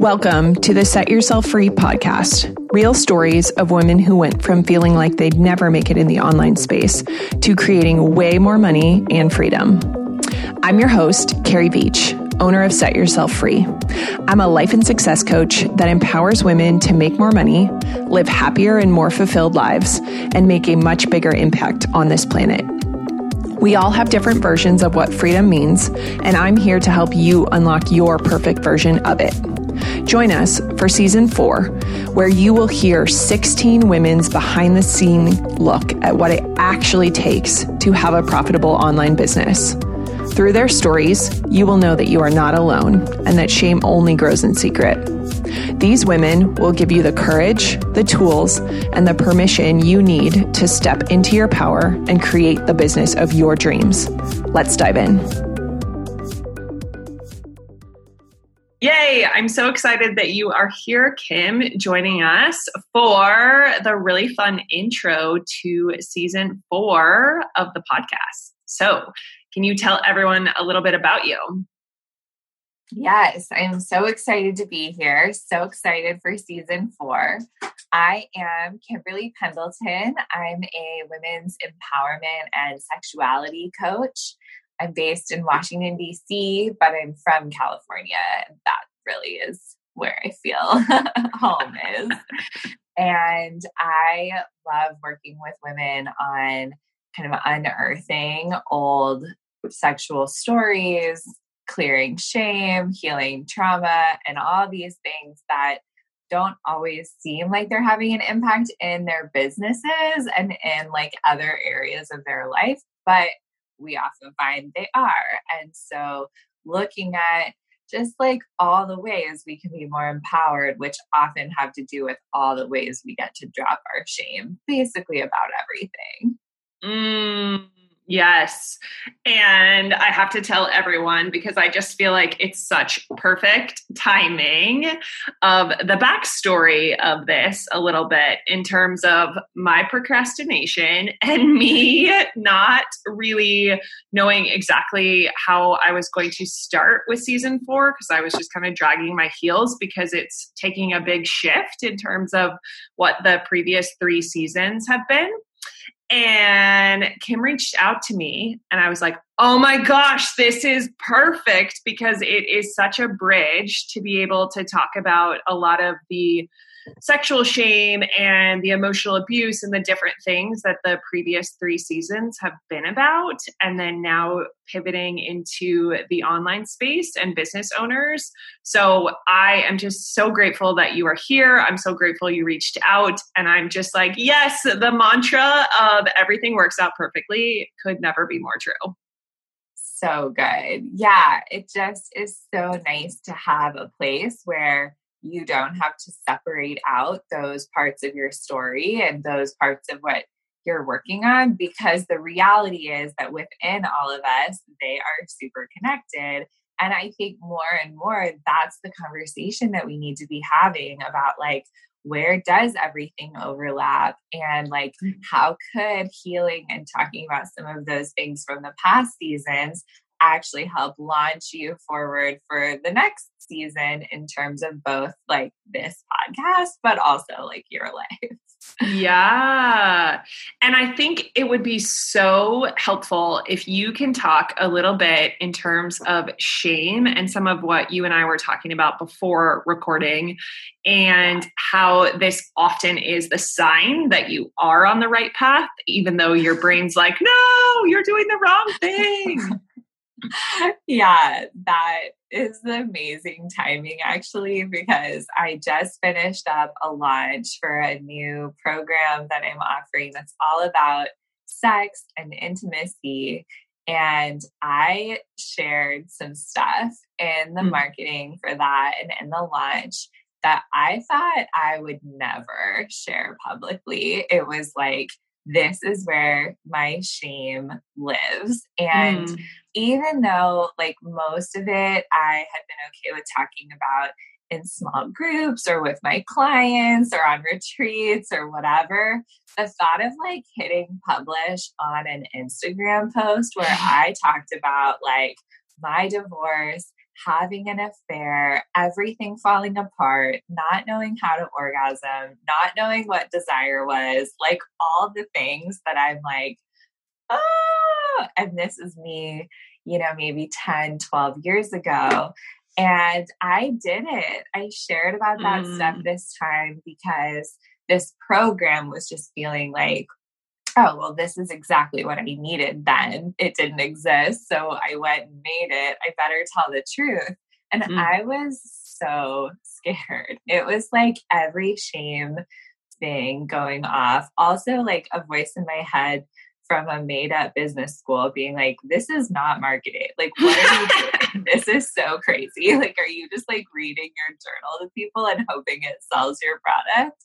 Welcome to the Set Yourself Free podcast. Real stories of women who went from feeling like they'd never make it in the online space to creating way more money and freedom. I'm your host, Carrie Beach, owner of Set Yourself Free. I'm a life and success coach that empowers women to make more money, live happier and more fulfilled lives, and make a much bigger impact on this planet. We all have different versions of what freedom means, and I'm here to help you unlock your perfect version of it. Join us for season four, where you will hear 16 women's behind the scene look at what it actually takes to have a profitable online business. Through their stories, you will know that you are not alone and that shame only grows in secret. These women will give you the courage, the tools, and the permission you need to step into your power and create the business of your dreams. Let's dive in. Yay! I'm so excited that you are here, Kim, joining us for the really fun intro to season four of the podcast. So, can you tell everyone a little bit about you? Yes, I'm so excited to be here. So excited for season four. I am Kimberly Pendleton. I'm a women's empowerment and sexuality coach. I'm based in Washington, D.C., but I'm from California. That really is where I feel home is. And I love working with women on kind of unearthing old sexual stories, clearing shame, healing trauma, and all these things that don't always seem like they're having an impact in their businesses and in like other areas of their life, but we often find they are. And so looking at just like all the ways we can be more empowered, which often have to do with all the ways we get to drop our shame, basically about everything. Mm, Yes. And I have to tell everyone because I just feel like it's such perfect timing of the backstory of this a little bit in terms of my procrastination and me not really knowing exactly how I was going to start with season four because I was just kind of dragging my heels because it's taking a big shift in terms of what the previous three seasons have been. And Kim reached out to me, and I was like, oh my gosh, this is perfect because it is such a bridge to be able to talk about a lot of the sexual shame and the emotional abuse and the different things that the previous three seasons have been about. And then now pivoting into the online space and business owners. So I am just so grateful that you are here. I'm so grateful you reached out. And I'm just like, yes, the mantra of everything works out perfectly could never be more true so good. Yeah, it just is so nice to have a place where you don't have to separate out those parts of your story and those parts of what you're working on because the reality is that within all of us, they are super connected. And I think more and more that's the conversation that we need to be having about like, where does everything overlap? And like, mm. how could healing and talking about some of those things from the past seasons actually help launch you forward for the next season in terms of both like this podcast, but also like your life. Yeah. And I think it would be so helpful if you can talk a little bit in terms of shame and some of what you and I were talking about before recording and how this often is the sign that you are on the right path, even though your brain's like, no, you're doing the wrong thing. yeah, that is amazing timing actually, because I just finished up a launch for a new program that I'm offering that's all about sex and intimacy. And I shared some stuff in the mm-hmm. marketing for that and in the launch that I thought I would never share publicly. It was like, this is where my shame lives. And mm. Even though, like, most of it I had been okay with talking about in small groups or with my clients or on retreats or whatever, the thought of like hitting publish on an Instagram post where I talked about like my divorce, having an affair, everything falling apart, not knowing how to orgasm, not knowing what desire was, like all the things that I'm like, oh, and this is me, you know, maybe 10, 12 years ago. And I did it. I shared about that mm. stuff this time because this program was just feeling like, oh, well, this is exactly what I needed then. It didn't exist. So I went and made it. I better tell the truth. And mm. I was so scared. It was like every shame thing going off. Also, like a voice in my head from a made up business school being like, this is not marketing. Like, what are you doing? this is so crazy. Like, are you just like reading your journal to people and hoping it sells your product?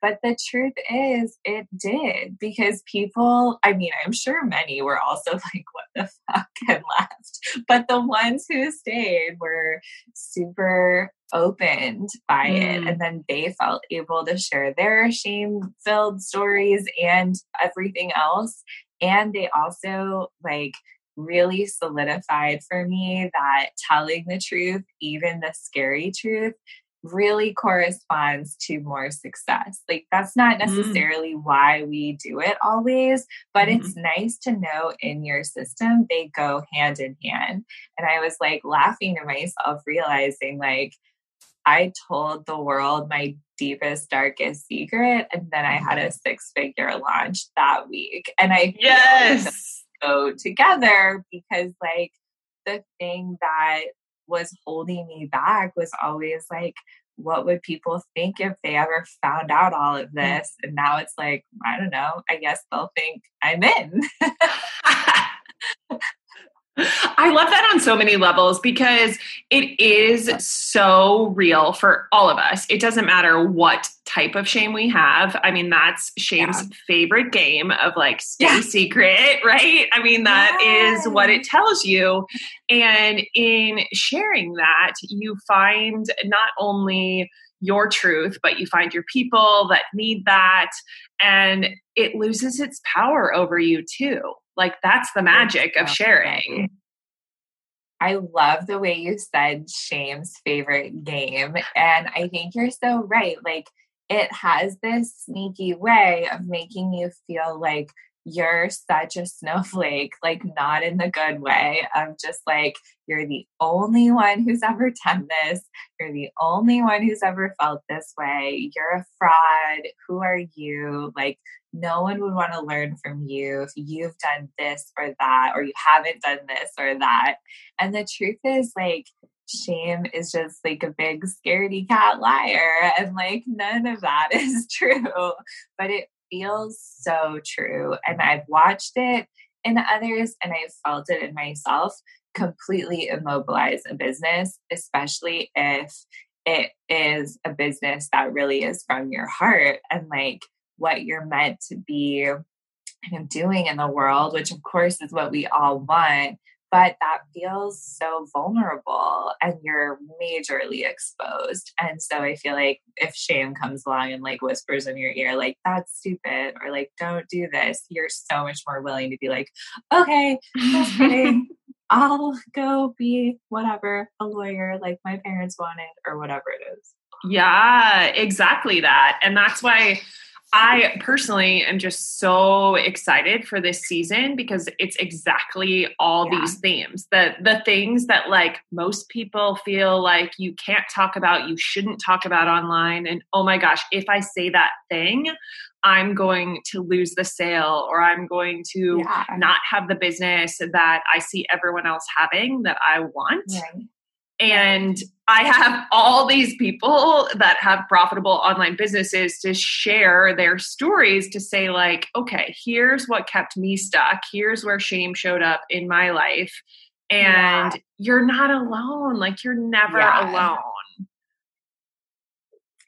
But the truth is, it did because people, I mean, I'm sure many were also like, what the fuck, and left. But the ones who stayed were super opened by mm. it. And then they felt able to share their shame filled stories and everything else. And they also, like, really solidified for me that telling the truth, even the scary truth, really corresponds to more success. Like that's not mm. necessarily mm. why we do it always, but mm. it's nice to know in your system they go hand in hand. And I was like laughing to myself, realizing like I told the world my deepest, darkest secret, and then I had a six figure launch that week. And I yes go together because like the thing that was holding me back was always like, what would people think if they ever found out all of mm. this? And now it's like, I don't know, I guess they'll think I'm in. I love that on so many levels because it is so real for all of us. It doesn't matter what type of shame we have. I mean, that's shame's yeah. favorite game of like stay yeah. secret, right? I mean, that is what it tells you. And in sharing that, you find not only your truth, but you find your people that need that. And it loses its power over you too. Like that's the magic of sharing. I love the way you said shame's favorite game. And I think you're so right. Like, it has this sneaky way of making you feel like you're such a snowflake, like not in the good way of just like you're the only one who's ever done this. You're the only one who's ever felt this way. You're a fraud. Who are you? Like, no one would want to learn from you if you've done this or that, or you haven't done this or that. And the truth is, like, shame is just like a big scaredy cat liar and like none of that is true but it feels so true. And I've watched it in others and I've felt it in myself completely immobilize a business, especially if it is a business that really is from your heart and like what you're meant to be of doing in the world, which of course is what we all want but that feels so vulnerable and you're majorly exposed. And so I feel like if shame comes along and like whispers in your ear, like, that's stupid, or like, don't do this, you're so much more willing to be like, okay, just kidding. I'll go be whatever, a lawyer like my parents wanted, or whatever it is. Yeah, exactly that. And that's why I personally am just so excited for this season because it's exactly all yeah. these themes. The the things that like most people feel like you can't talk about, you shouldn't talk about online and oh my gosh, if I say that thing, I'm going to lose the sale or I'm going to yeah. not have the business that I see everyone else having that I want. Right. And I have all these people that have profitable online businesses to share their stories to say, like, okay, here's what kept me stuck. Here's where shame showed up in my life. And yeah. you're not alone. Like, you're never yeah. alone.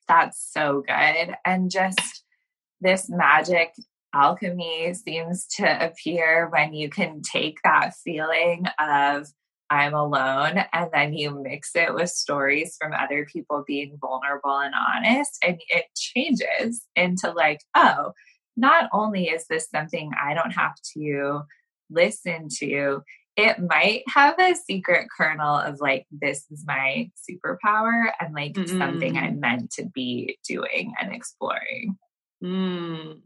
That's so good. And just this magic alchemy seems to appear when you can take that feeling of, I'm alone. And then you mix it with stories from other people being vulnerable and honest, and it changes into like, oh, not only is this something I don't have to listen to, it might have a secret kernel of like, this is my superpower and like mm-hmm. something I'm meant to be doing and exploring. Mm.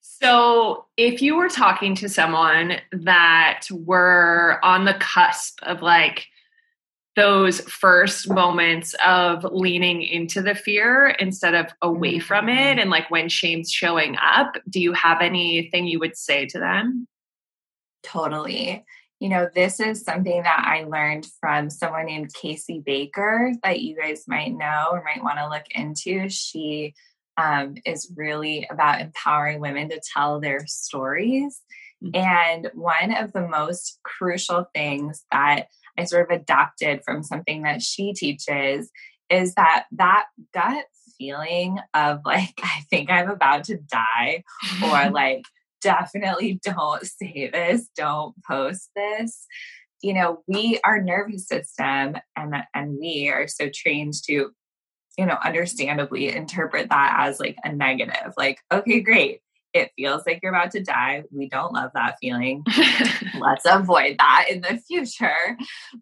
So, if you were talking to someone that were on the cusp of like those first moments of leaning into the fear instead of away from it, mm-hmm. and like when shame's showing up, do you have anything you would say to them? Totally. You know, this is something that I learned from someone named Casey Baker that you guys might know or might want to look into. She um, is really about empowering women to tell their stories. Mm-hmm. And one of the most crucial things that I sort of adopted from something that she teaches is that that gut feeling of like, I think I'm about to die, or like, definitely don't say this, don't post this. You know, we, our nervous system, and, and we are so trained to you know, understandably interpret that as like a negative. Like, okay, great. It feels like you're about to die. We don't love that feeling. Let's avoid that in the future.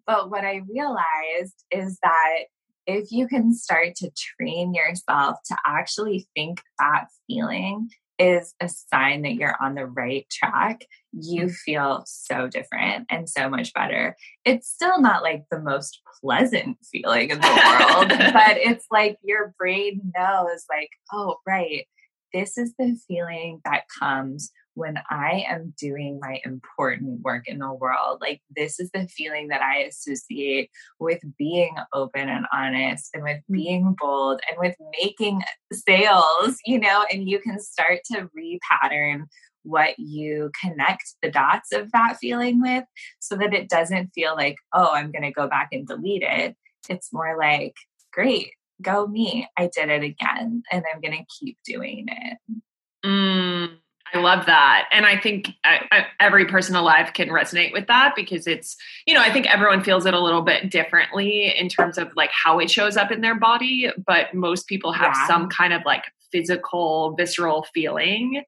But what I realized is that if you can start to train yourself to actually think that feeling is a sign that you're on the right track, you mm. feel so different and so much better. It's still not like the most pleasant feeling in the world, but it's like your brain knows, like, oh, right, this is the feeling that comes when I am doing my important work in the world. Like, this is the feeling that I associate with being open and honest and with mm. being bold and with making sales, you know, and you can start to repattern what you connect the dots of that feeling with so that it doesn't feel like, oh, I'm going to go back and delete it. It's more like, great, go me. I did it again and I'm going to keep doing it. I love that. And I think I, I, every person alive can resonate with that because it's, you know, I think everyone feels it a little bit differently in terms of like how it shows up in their body. But most people have yeah. some kind of like physical, visceral feeling.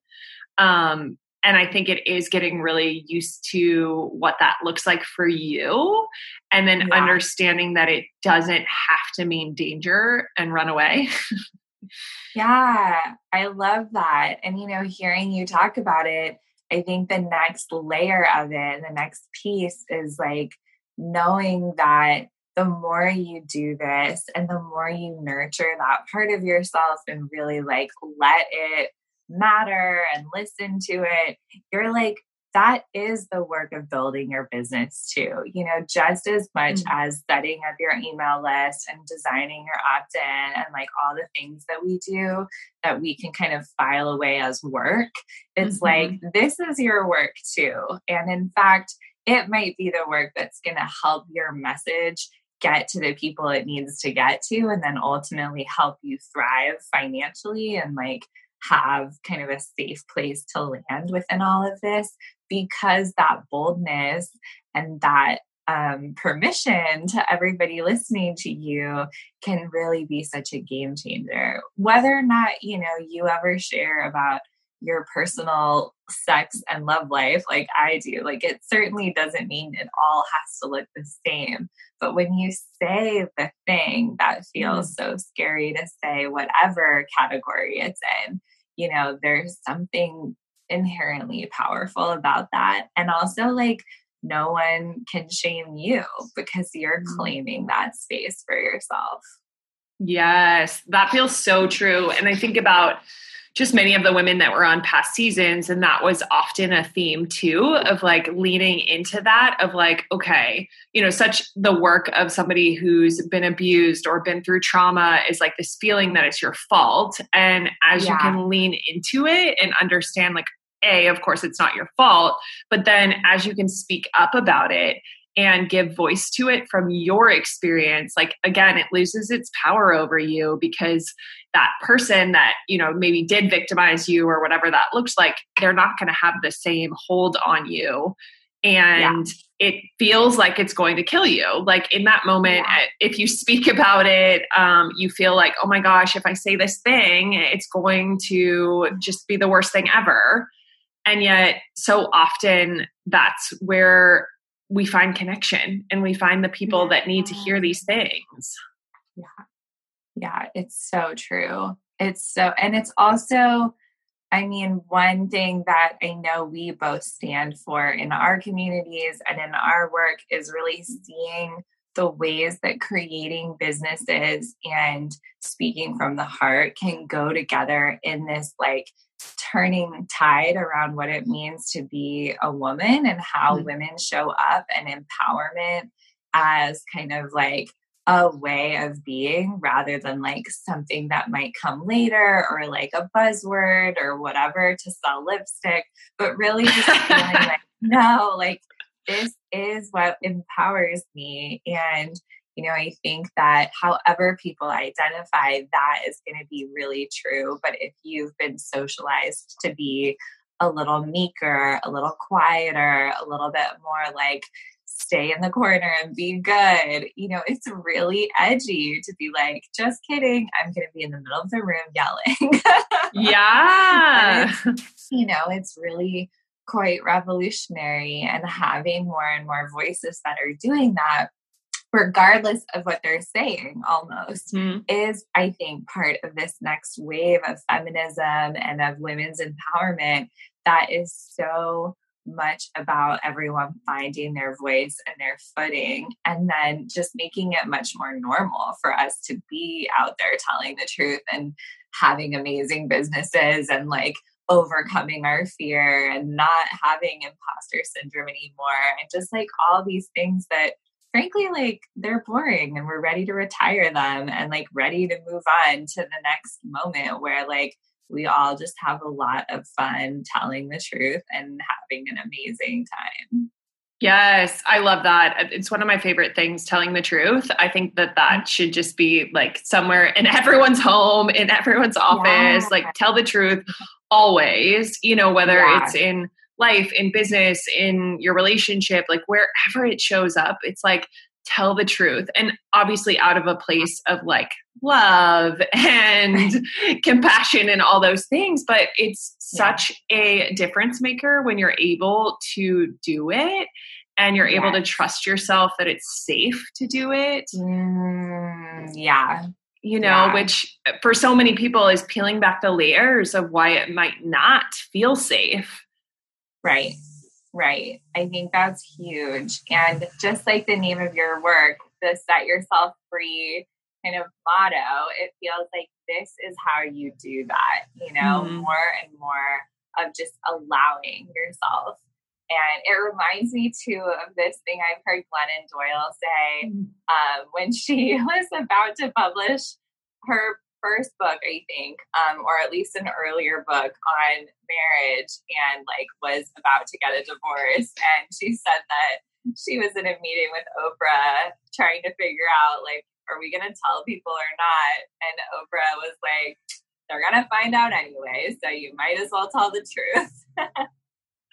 Um, and I think it is getting really used to what that looks like for you. And then yeah. understanding that it doesn't have to mean danger and run away. yeah, I love that. And, you know, hearing you talk about it, I think the next layer of it, the next piece is like knowing that the more you do this and the more you nurture that part of yourself and really like let it matter and listen to it, you're like, that is the work of building your business too. You know, just as much mm-hmm. as setting up your email list and designing your opt in and like all the things that we do that we can kind of file away as work. It's mm-hmm. like, this is your work too. And in fact, it might be the work that's going to help your message get to the people it needs to get to and then ultimately help you thrive financially and like have kind of a safe place to land within all of this because that boldness and that um, permission to everybody listening to you can really be such a game changer. Whether or not, you know, you ever share about your personal sex and love life like I do. Like it certainly doesn't mean it all has to look the same. But when you say the thing that feels mm. so scary to say, whatever category it's in, you know, there's something inherently powerful about that. And also, like, no one can shame you because you're mm. claiming that space for yourself. Yes, that feels so true. And I think about just many of the women that were on past seasons and that was often a theme too of like leaning into that of like okay you know such the work of somebody who's been abused or been through trauma is like this feeling that it's your fault and as yeah. you can lean into it and understand like a of course it's not your fault but then as you can speak up about it and give voice to it from your experience like again it loses its power over you because that person that you know maybe did victimize you or whatever that looks like they're not going to have the same hold on you and yeah. it feels like it's going to kill you like in that moment yeah. if you speak about it um, you feel like oh my gosh if i say this thing it's going to just be the worst thing ever and yet so often that's where we find connection and we find the people that need to hear these things. Yeah. It's so true. It's so, and it's also, I mean, one thing that I know we both stand for in our communities and in our work is really seeing the ways that creating businesses and speaking from the heart can go together in this like turning tide around what it means to be a woman and how mm-hmm. women show up and empowerment as kind of like a way of being rather than like something that might come later or like a buzzword or whatever to sell lipstick, but really just feeling like, no, like this is what empowers me. And, you know, I think that however people identify, that is going to be really true. But if you've been socialized to be a little meeker, a little quieter, a little bit more like stay in the corner and be good. You know, it's really edgy to be like, just kidding, I'm going to be in the middle of the room yelling. yeah. you know, it's really quite revolutionary and having more and more voices that are doing that regardless of what they're saying almost mm-hmm. is i think part of this next wave of feminism and of women's empowerment that is so much about everyone finding their voice and their footing and then just making it much more normal for us to be out there telling the truth and having amazing businesses and like overcoming our fear and not having imposter syndrome anymore and just like all these things that frankly like they're boring and we're ready to retire them and like ready to move on to the next moment where like we all just have a lot of fun telling the truth and having an amazing time. Yes, I love that. It's one of my favorite things, telling the truth. I think that that mm-hmm. should just be like somewhere in everyone's home, in everyone's office. Yeah. Like, tell the truth always, you know, whether yeah. it's in life, in business, in your relationship, like wherever it shows up, it's like, tell the truth. And obviously, out of a place of like love and compassion and all those things. But it's such yeah. a difference maker when you're able to do it and you're yes. able to trust yourself that it's safe to do it. Mm, yeah. You know, yeah. which for so many people is peeling back the layers of why it might not feel safe. Right. Right. I think that's huge. And just like the name of your work, the set yourself free kind of motto, it feels like this is how you do that, you know, mm-hmm. more and more of just allowing yourself. And it reminds me too of this thing I've heard Glennon Doyle say mm-hmm. um, when she was about to publish her first book, I think, um, or at least an earlier book on marriage and like was about to get a divorce. And she said that she was in a meeting with Oprah trying to figure out like, are we going to tell people or not? And Oprah was like, they're going to find out anyway. So you might as well tell the truth.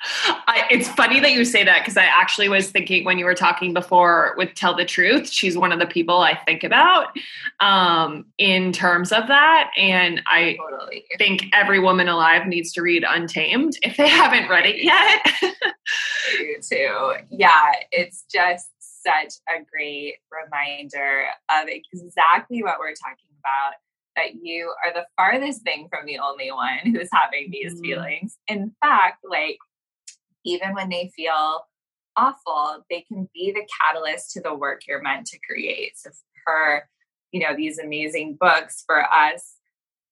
I, it's funny that you say that because I actually was thinking when you were talking before with Tell the Truth, she's one of the people I think about um, in terms of that. And I totally. think every woman alive needs to read Untamed if they haven't read it yet. you too. Yeah, it's just such a great reminder of exactly what we're talking about that you are the farthest thing from the only one who's having these mm-hmm. feelings. In fact, like even when they feel awful, they can be the catalyst to the work you're meant to create. So for, you know, these amazing books for us,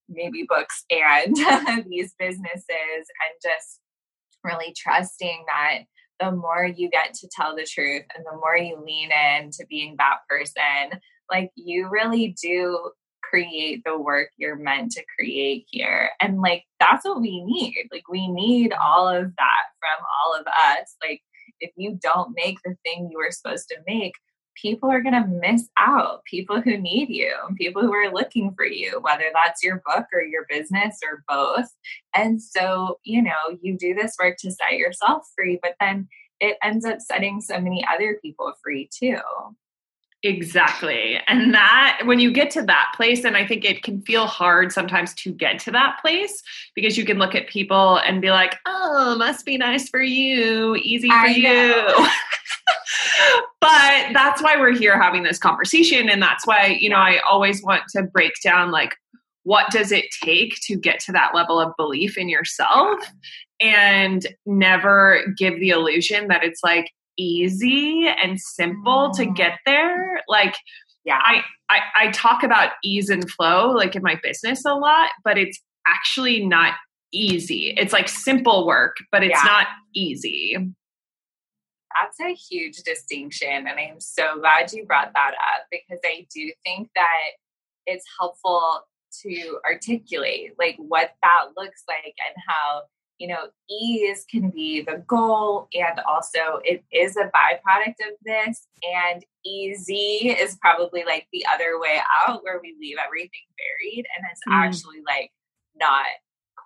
maybe books and these businesses and just really trusting that the more you get to tell the truth and the more you lean in to being that person, like you really do create the work you're meant to create here. And like that's what we need. Like we need all of that from all of us. Like if you don't make the thing you were supposed to make, people are going to miss out. People who need you, people who are looking for you, whether that's your book or your business or both. And so, you know, you do this work to set yourself free, but then it ends up setting so many other people free too. Exactly. And that, when you get to that place, and I think it can feel hard sometimes to get to that place because you can look at people and be like, oh, must be nice for you, easy for you. But that's why we're here having this conversation and that's why you know i always want to break down like what does it take to get to that level of belief in yourself and never give the illusion that it's like easy and simple to get mm. there like yeah I, I i talk about ease and flow like in my business a lot but it's actually not easy it's like simple work but it's yeah. not easy that's a huge distinction and i'm so glad you brought that up because i do think that it's helpful to articulate like what that looks like and how you know, ease can be the goal, and also it is a byproduct of this. And easy is probably like the other way out where we leave everything buried, and it's mm. actually like not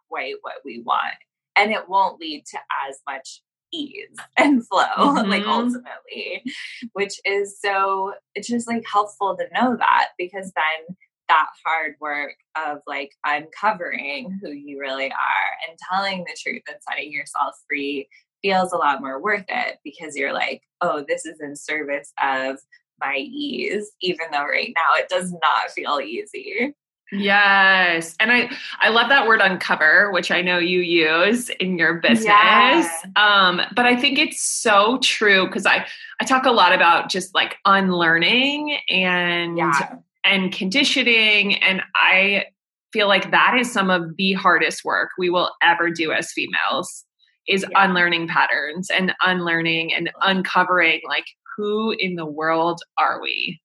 quite what we want. And it won't lead to as much ease and flow, mm-hmm. like ultimately, which is so, it's just like helpful to know that because then that hard work of like uncovering who you really are and telling the truth and setting yourself free feels a lot more worth it because you're like, oh, this is in service of my ease, even though right now it does not feel easy. Yes. And I I love that word uncover, which I know you use in your business. Um but I think it's so true cuz I I talk a lot about just like unlearning and yeah and conditioning. And I feel like that is some of the hardest work we will ever do as females is yeah. unlearning patterns and unlearning and uncovering like who in the world are we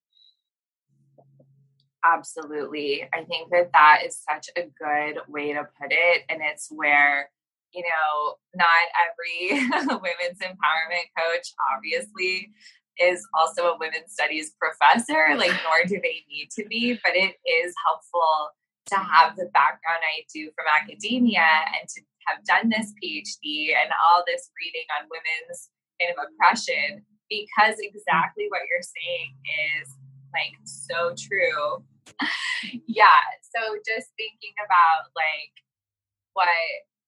absolutely i think that that is such a good way to put it and it's where you know not every women's empowerment coach obviously is also a women's studies professor, like, nor do they need to be, but it is helpful to have the background I do from academia and to have done this PhD and all this reading on women's kind of oppression because exactly what you're saying is like so true. yeah. So just thinking about like what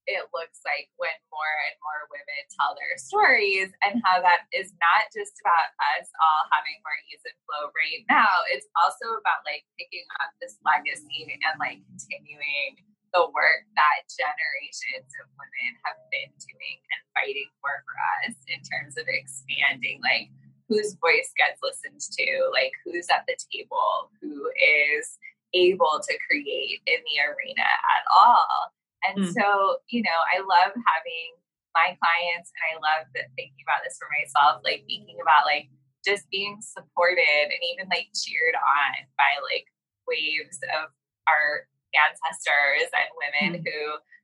it looks like when more and more women tell their stories and how that is not just about us all having more ease and flow right now. It's also about like picking up this legacy and like continuing the work that generations of women have been doing and fighting for for us in terms of expanding like whose voice gets listened to, like who's at the table, who is able to create in the arena at all. And mm. so, you know, I love having my clients and I love thinking about this for myself, like thinking about like just being supported and even like cheered on by like waves of our ancestors and women mm. who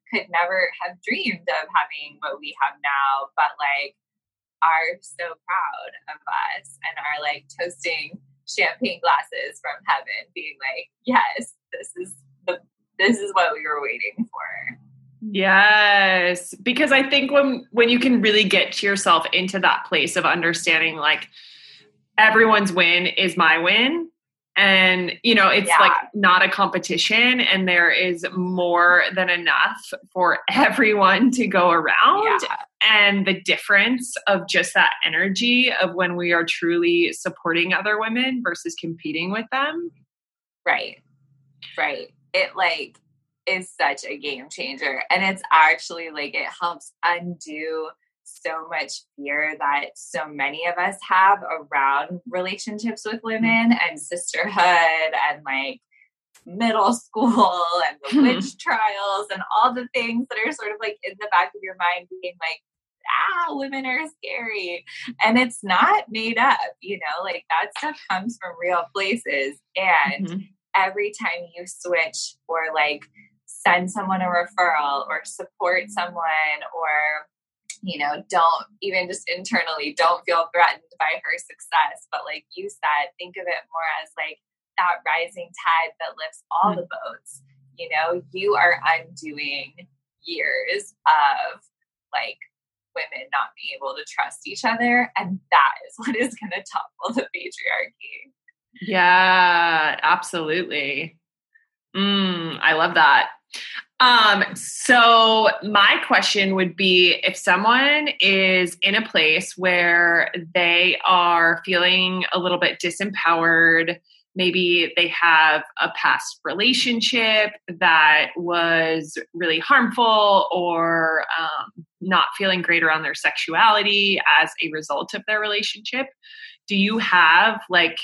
could never have dreamed of having what we have now, but like are so proud of us and are like toasting champagne glasses from heaven, being like, yes, this is the this is what we were waiting for. Yes, because I think when when you can really get to yourself into that place of understanding like everyone's win is my win and you know it's yeah. like not a competition and there is more than enough for everyone to go around yeah. and the difference of just that energy of when we are truly supporting other women versus competing with them right right it like is such a game changer. And it's actually like it helps undo so much fear that so many of us have around relationships with women and sisterhood and like middle school and the witch trials and all the things that are sort of like in the back of your mind being like ah women are scary and it's not made up you know like that stuff comes from real places and mm-hmm. Every time you switch or like send someone a referral or support someone or you know don't even just internally don't feel threatened by her success but like you said think of it more as like that rising tide that lifts all mm-hmm. the boats you know you are undoing years of like women not being able to trust each other and that is what is going to topple the patriarchy yeah absolutely. Mm, i love that. Um, so my question would be if someone is in a place where they are feeling a little bit disempowered, maybe they have a past relationship that was really harmful or um, not feeling great around their sexuality as a result of their relationship do you have like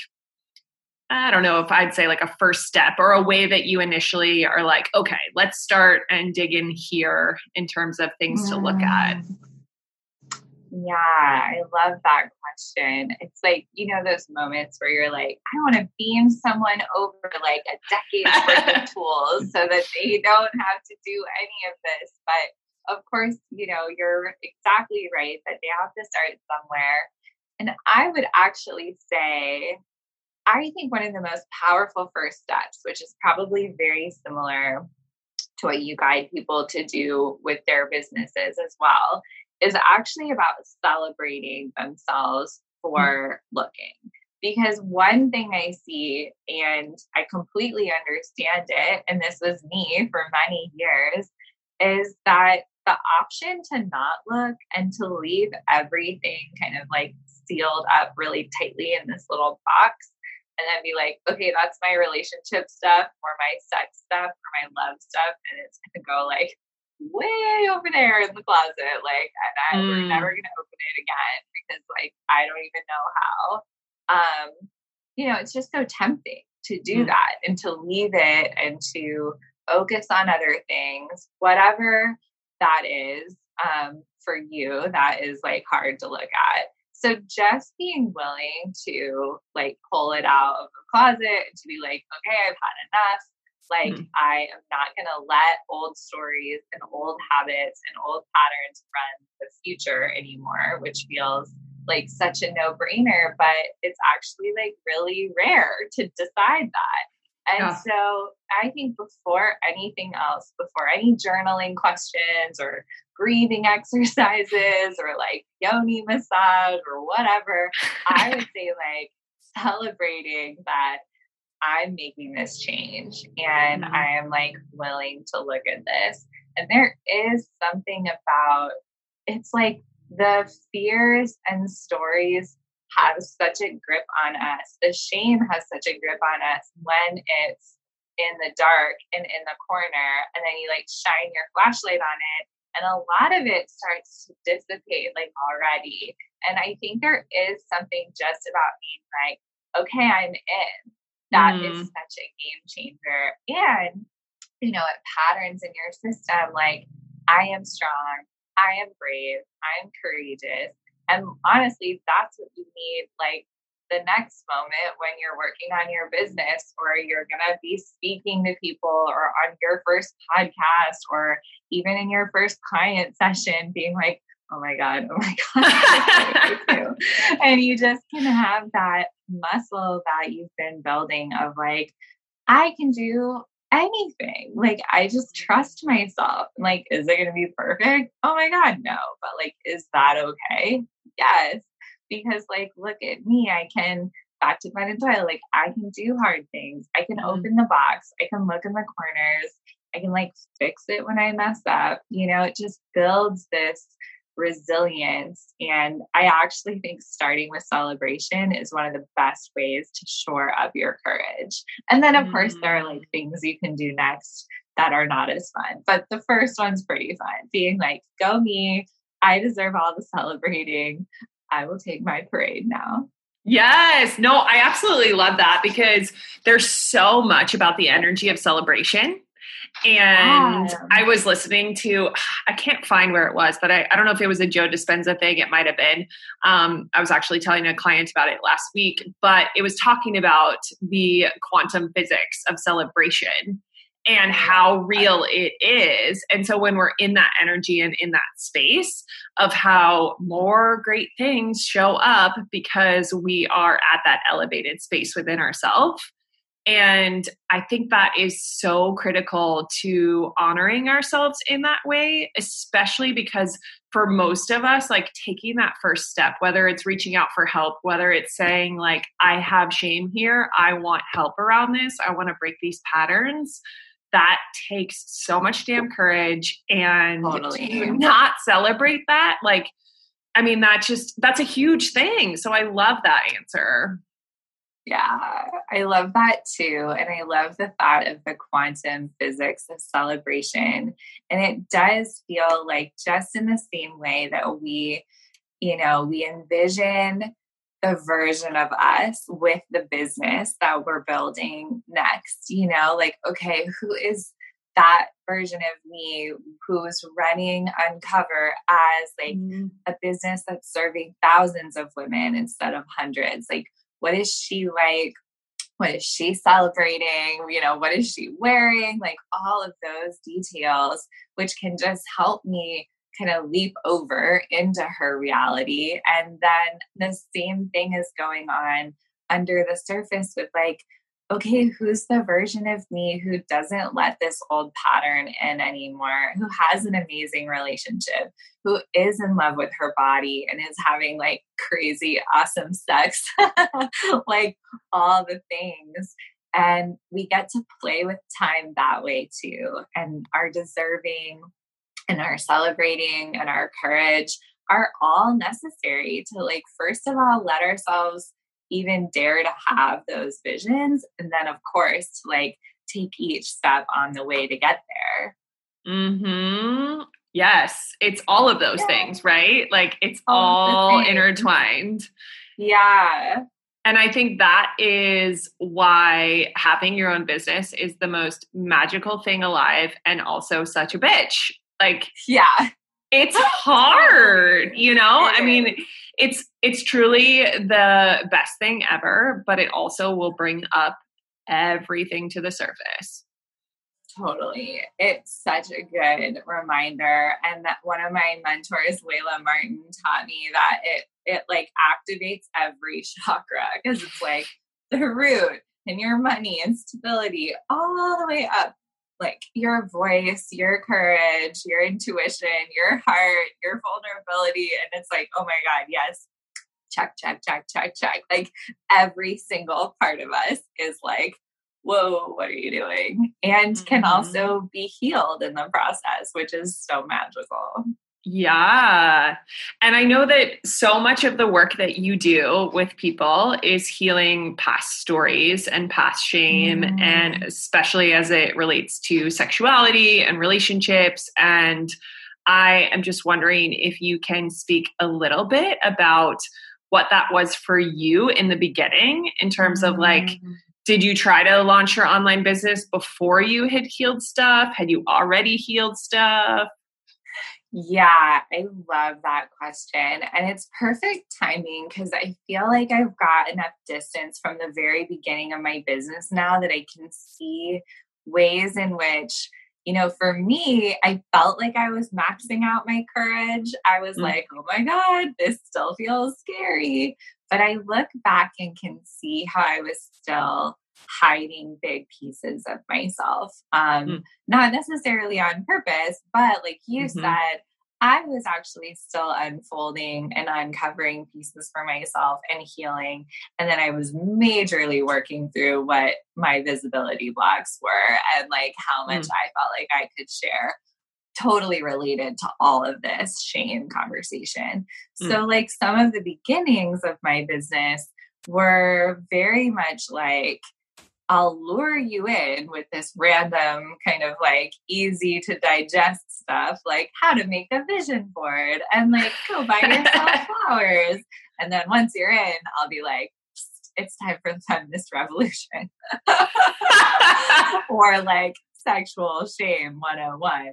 I don't know if I'd say like a first step or a way that you initially are like, okay, let's start and dig in here in terms of things to look at? Mm. Yeah, I love that question. It's like, you know, those moments where you're like, I want to beam someone over like a decade's worth of tools so that they don't have to do any of this. But of course, you know, you're exactly right that they have to start somewhere. And I would actually say, I think one of the most powerful first steps, which is probably very similar to what you guide people to do with their businesses as well, is actually about celebrating themselves for mm. looking. Because one thing I see, and I completely understand it, and this was me for many years, is that the option to not look and to leave everything kind of like sealed up really tightly in this little box and then be like, okay, that's my relationship stuff or my sex stuff or my love stuff. And it's going to go like way over there in the closet. Like, and I, mm. we're never going to open it again because, like, I don't even know how. Um, you know, it's just so tempting to do mm. that and to leave it and to focus on other things, whatever that is um, for you, that is like hard to look at. So just being willing to like pull it out of the closet and to be like, okay, I've had enough. Like, mm I am not going to let old stories and old habits and old patterns run the future anymore, which feels like such a no brainer, but it's actually like really rare to decide that. And yeah. so I think before anything else, before any journaling questions or breathing exercises or like yoni massage or whatever, I would say like celebrating that I'm making this change and mm-hmm. I am like willing to look at this. And there is something about it's like the fears and stories have such a grip on us. The shame has such a grip on us when it's in the dark and in the corner, and then you like shine your flashlight on it, and a lot of it starts to dissipate like already. And I think there is something just about being like, okay, I'm in. That mm. is such a game changer. And, you know, it patterns in your system like, I am strong, I am brave, I'm courageous. And honestly, that's what you need like the next moment when you're working on your business or you're going to be speaking to people or on your first podcast or even in your first client session being like oh my god oh my god and you just can have that muscle that you've been building of like i can do anything. Like i just trust myself. Like is it going to be perfect? Oh my god no. But like is that okay yes because like look at me i can back to Glennon Doyle, like I can do hard things. I can mm-hmm. open the box. I can look in the corners. I can like fix it when I mess up. You know, it just builds this resilience. And I actually think starting with celebration is one of the best ways to shore up your courage. And then, of mm-hmm. course, there are like mm. things you can do next that are not as fun. But the first one's pretty fun being like, go me. I deserve all the celebrating. I will take my parade now. Yes, no, I absolutely love that because there's so much about the energy of celebration. And yeah. I was listening to, I can't find where it was, but I, I don't know if it was a Joe Dispenza thing. It might have been. Um, I was actually telling a client about it last week, but it was talking about the quantum physics of celebration and how real it is. And so when we're in that energy and in that space of how more great things show up because we are at that elevated space within ourselves. And I think that is so critical to honoring ourselves in that way, especially because for most of us, like taking that first step, whether it's reaching out for help, whether it's saying, like, I have shame here, I want help around this, I want to break these patterns that takes so much damn courage and Totally. to not celebrate that like i mean that just that's a huge thing so i love that answer Yeah, I love that too. And I love the thought of the quantum physics of celebration. And it does feel like just in the same way that we, you know, we envision the version of us with the business that we're building next, you know, like, okay, who is that version of me who's running Uncover as like mm-hmm. a business that's serving thousands of women instead of hundreds? Like, what is she like? What is she celebrating? You know, what is she wearing? Like all of those details, which can just help me kind of leap over into her reality. And then the same thing is going on under the surface with like, okay, who's the version of me who doesn't let this old pattern in anymore, who has an amazing relationship, who is in love with her body and is having like crazy, awesome sex, like all the things. And we get to play with time that way too, and are deserving and our celebrating and our courage are all necessary to like first of all let ourselves even dare to have those visions and then of course to like take each step on the way to get there. Mhm yes. It's all of those Yeah. things right? Like it's All all intertwined. Yeah. And I think that is why having your own business is the most magical thing alive and also such a bitch. Like yeah it's hard, you know? I mean, it's it's truly the best thing ever, but it also will bring up everything to the surface. Totally. It's such a good reminder. And that one of my mentors, Layla Martin, taught me that it it like activates every chakra because it's like the root and your money and stability all the way up. Like your voice, your courage, your intuition, your heart, your vulnerability. And it's like, oh my God, yes. Check, check, check, check, check. Like every single part of us is like, whoa, what are you doing? And can Mhm. also be healed in the process, which is so magical. Yeah. And I know that so much of the work that you do with people is healing past stories and past shame, Mm. and especially as it relates to sexuality and relationships. And I am just wondering if you can speak a little bit about what that was for you in the beginning, in terms of like, Mm. did you try to launch your online business before you had healed stuff? Had you already healed stuff? Yeah, I love that question. And it's perfect timing because I feel like I've got enough distance from the very beginning of my business now that I can see ways in which, you know, for me, I felt like I was maxing out my courage. I was Mm. like, oh my God, this still feels scary. But I look back and can see how I was still hiding big pieces of myself. Um, Mm. not necessarily on purpose, but like you Mhm. said, I was actually still unfolding and uncovering pieces for myself and healing. And then I was majorly working through what my visibility blocks were and like how much I felt like I could share. Totally related to all of this shame conversation. So, like, some of the beginnings of my business were very much like, I'll lure you in with this random kind of like easy to digest stuff, like how to make a vision board and like go buy yourself flowers. And then once you're in, I'll be like, it's time for the feminist revolution. or like sexual shame 101.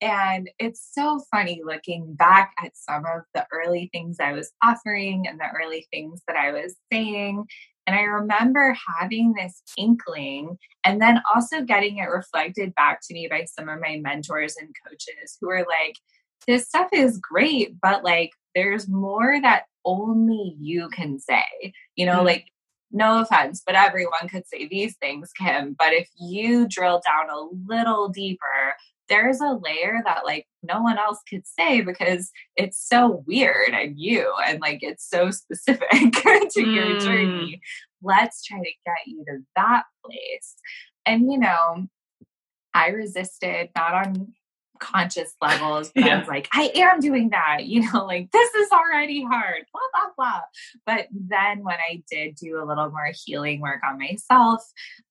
And it's so funny looking back at some of the early things I was offering and the early things that I was saying. And I remember having this inkling and then also getting it reflected back to me by some of my mentors and coaches who were like, this stuff is great, but like there's more that only you can say. You know, Mm. like no offense, but everyone could say these things, Kim. But if you drill down a little deeper, there's a layer that like no one else could say because it's so weird and you and like it's so specific to your Mm. journey. Let's try to get you to that place. And you know, I resisted, not on conscious levels, but yeah. I was like, I am doing that, you know, like this is already hard, blah, blah, blah. But then when I did do a little more healing work on myself,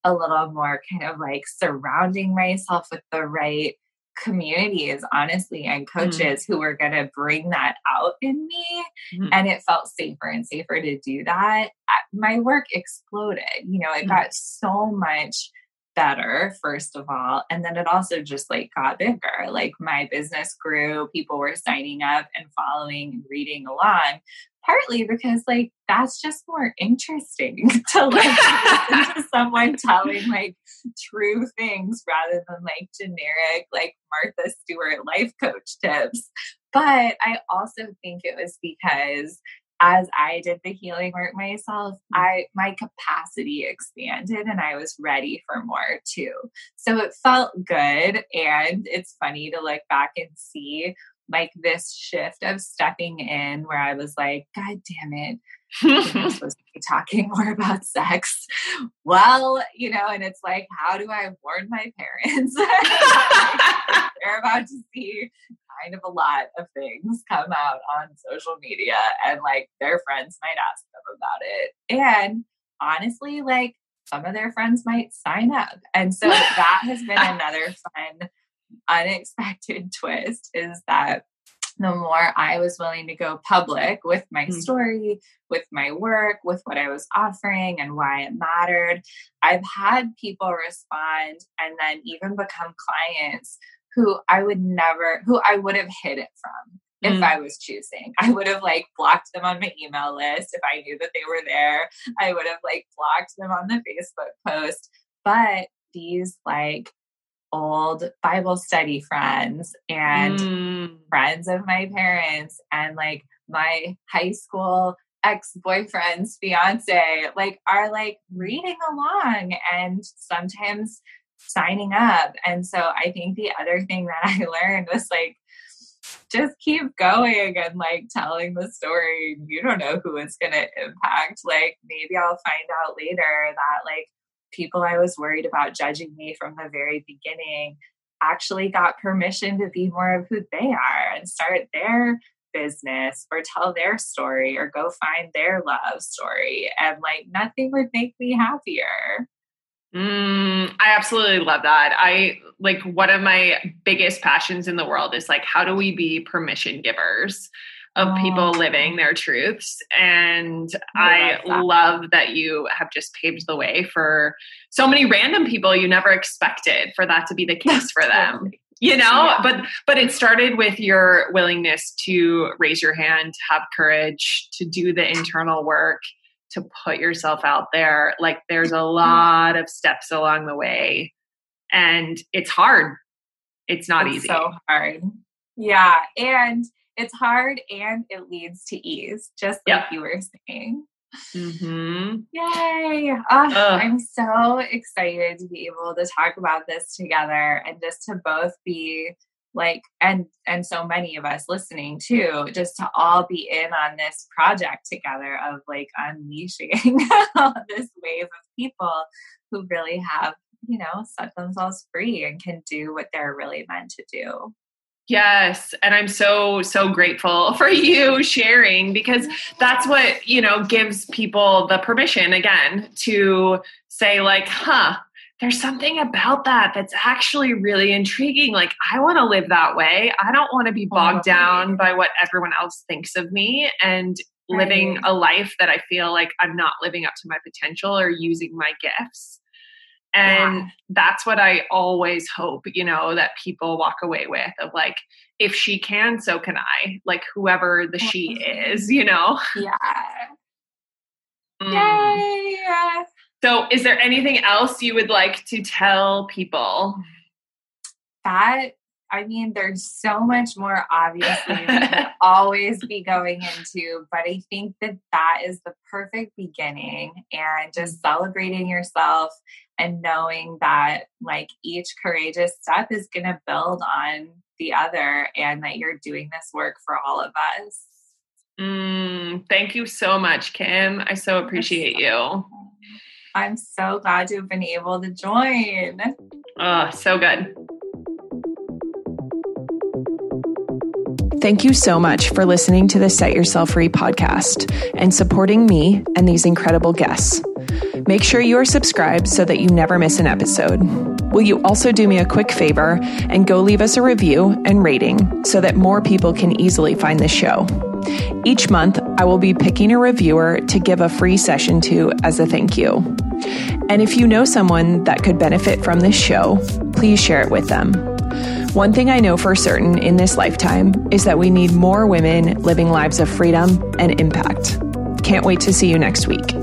a little more kind of like surrounding myself with the right communities, honestly, and mm-hmm. coaches mm. who were going to bring that out in me. Mm. And it felt safer and safer to do that. My work exploded. You know, it mm. got so much better first of all and then it also just like got bigger like my business grew people were signing up and following and reading along partly because like that's just more interesting to like listen to someone telling like true things rather than like generic like martha stewart life coach tips but i also think it was because as I did the healing work myself, mm. I my capacity expanded and I was ready for more too. So it felt good and it's funny to look back and see like this shift of stepping in where I was like, God damn it. I'm supposed to be talking more about sex. Well, you know, and it's like, how do I warn my parents? They're about to see kind of a lot of things come out on social media and like their friends might ask them about it. And honestly, like some of their friends might sign up. And so that has been another fun, unexpected twist is that the more I was willing to go public with my mm-hmm. story, with my work, with what I was offering and why it mattered, I've had people respond and then even become clients who I would never, who I would have hid it from if mm. I was choosing. I would have like blocked them on my email list if I knew that they were there. I would have like blocked them on the Facebook post. But these like old Bible study friends and mm. friends of my parents and like my high school ex boyfriend's fiance like are like reading along and sometimes signing up. And so I think the other thing that I learned was like, just keep going and like telling the story. You don't know who it's going to impact. Like, maybe I'll find out later that like people I was worried about judging me from the very beginning actually got permission to be more of who they are and start their business or tell their story or go find their love story. And like, nothing would make me happier. Mm, I absolutely love that. I like one of my biggest passions in the world is like, how do we be permission givers? Of people living their truths. And I, I love, love that you have just paved the way for so many random people you never expected for that to be the case for them. You know, yeah. but but it started with your willingness to raise your hand, have courage, to do the internal work to put yourself out there. Like there's a mm-hmm. lot of steps along the way and it's hard. It's not it's easy. So hard. Yeah. And it's hard and it leads to ease, just like yep. you were saying. Mm-hmm. Yay. Oh, I'm so excited to be able to talk about this together and just to both be like and and so many of us listening too just to all be in on this project together of like unleashing this wave of people who really have you know set themselves free and can do what they're really meant to do Yes. And I'm so, so grateful for you sharing because that's what, you know, gives people the permission again to say, like, huh, there's something about that that's actually really intriguing. Like, I want to live that way. I don't want to be bogged down by what everyone else thinks of me and living a life that I feel like I'm not living up to my potential or using my gifts. And yeah. that's what I always hope, you know, that people walk away with of like, if she can, so can I. Like, whoever the she is, you know? Yeah. Mm. Yay. So, is there anything else you would like to tell people? That I mean, there's so much more obviously to always be going into, but I think that that is the perfect beginning and just celebrating yourself and knowing that like each courageous step is going to build on the other and that you're doing this work for all of us. Mm, thank you so much, Kim. I so appreciate you. I'm so glad to have been able to join. Oh, so good. Thank you so much for listening to the Set Yourself Free podcast and supporting me and these incredible guests. Make sure you are subscribed so that you never miss an episode. Will you also do me a quick favor and go leave us a review and rating so that more people can easily find this show? Each month, I will be picking a reviewer to give a free session to as a thank you. And if you know someone that could benefit from this show, please share it with them. One thing I know for certain in this lifetime is that we need more women living lives of freedom and impact. Can't wait to see you next week.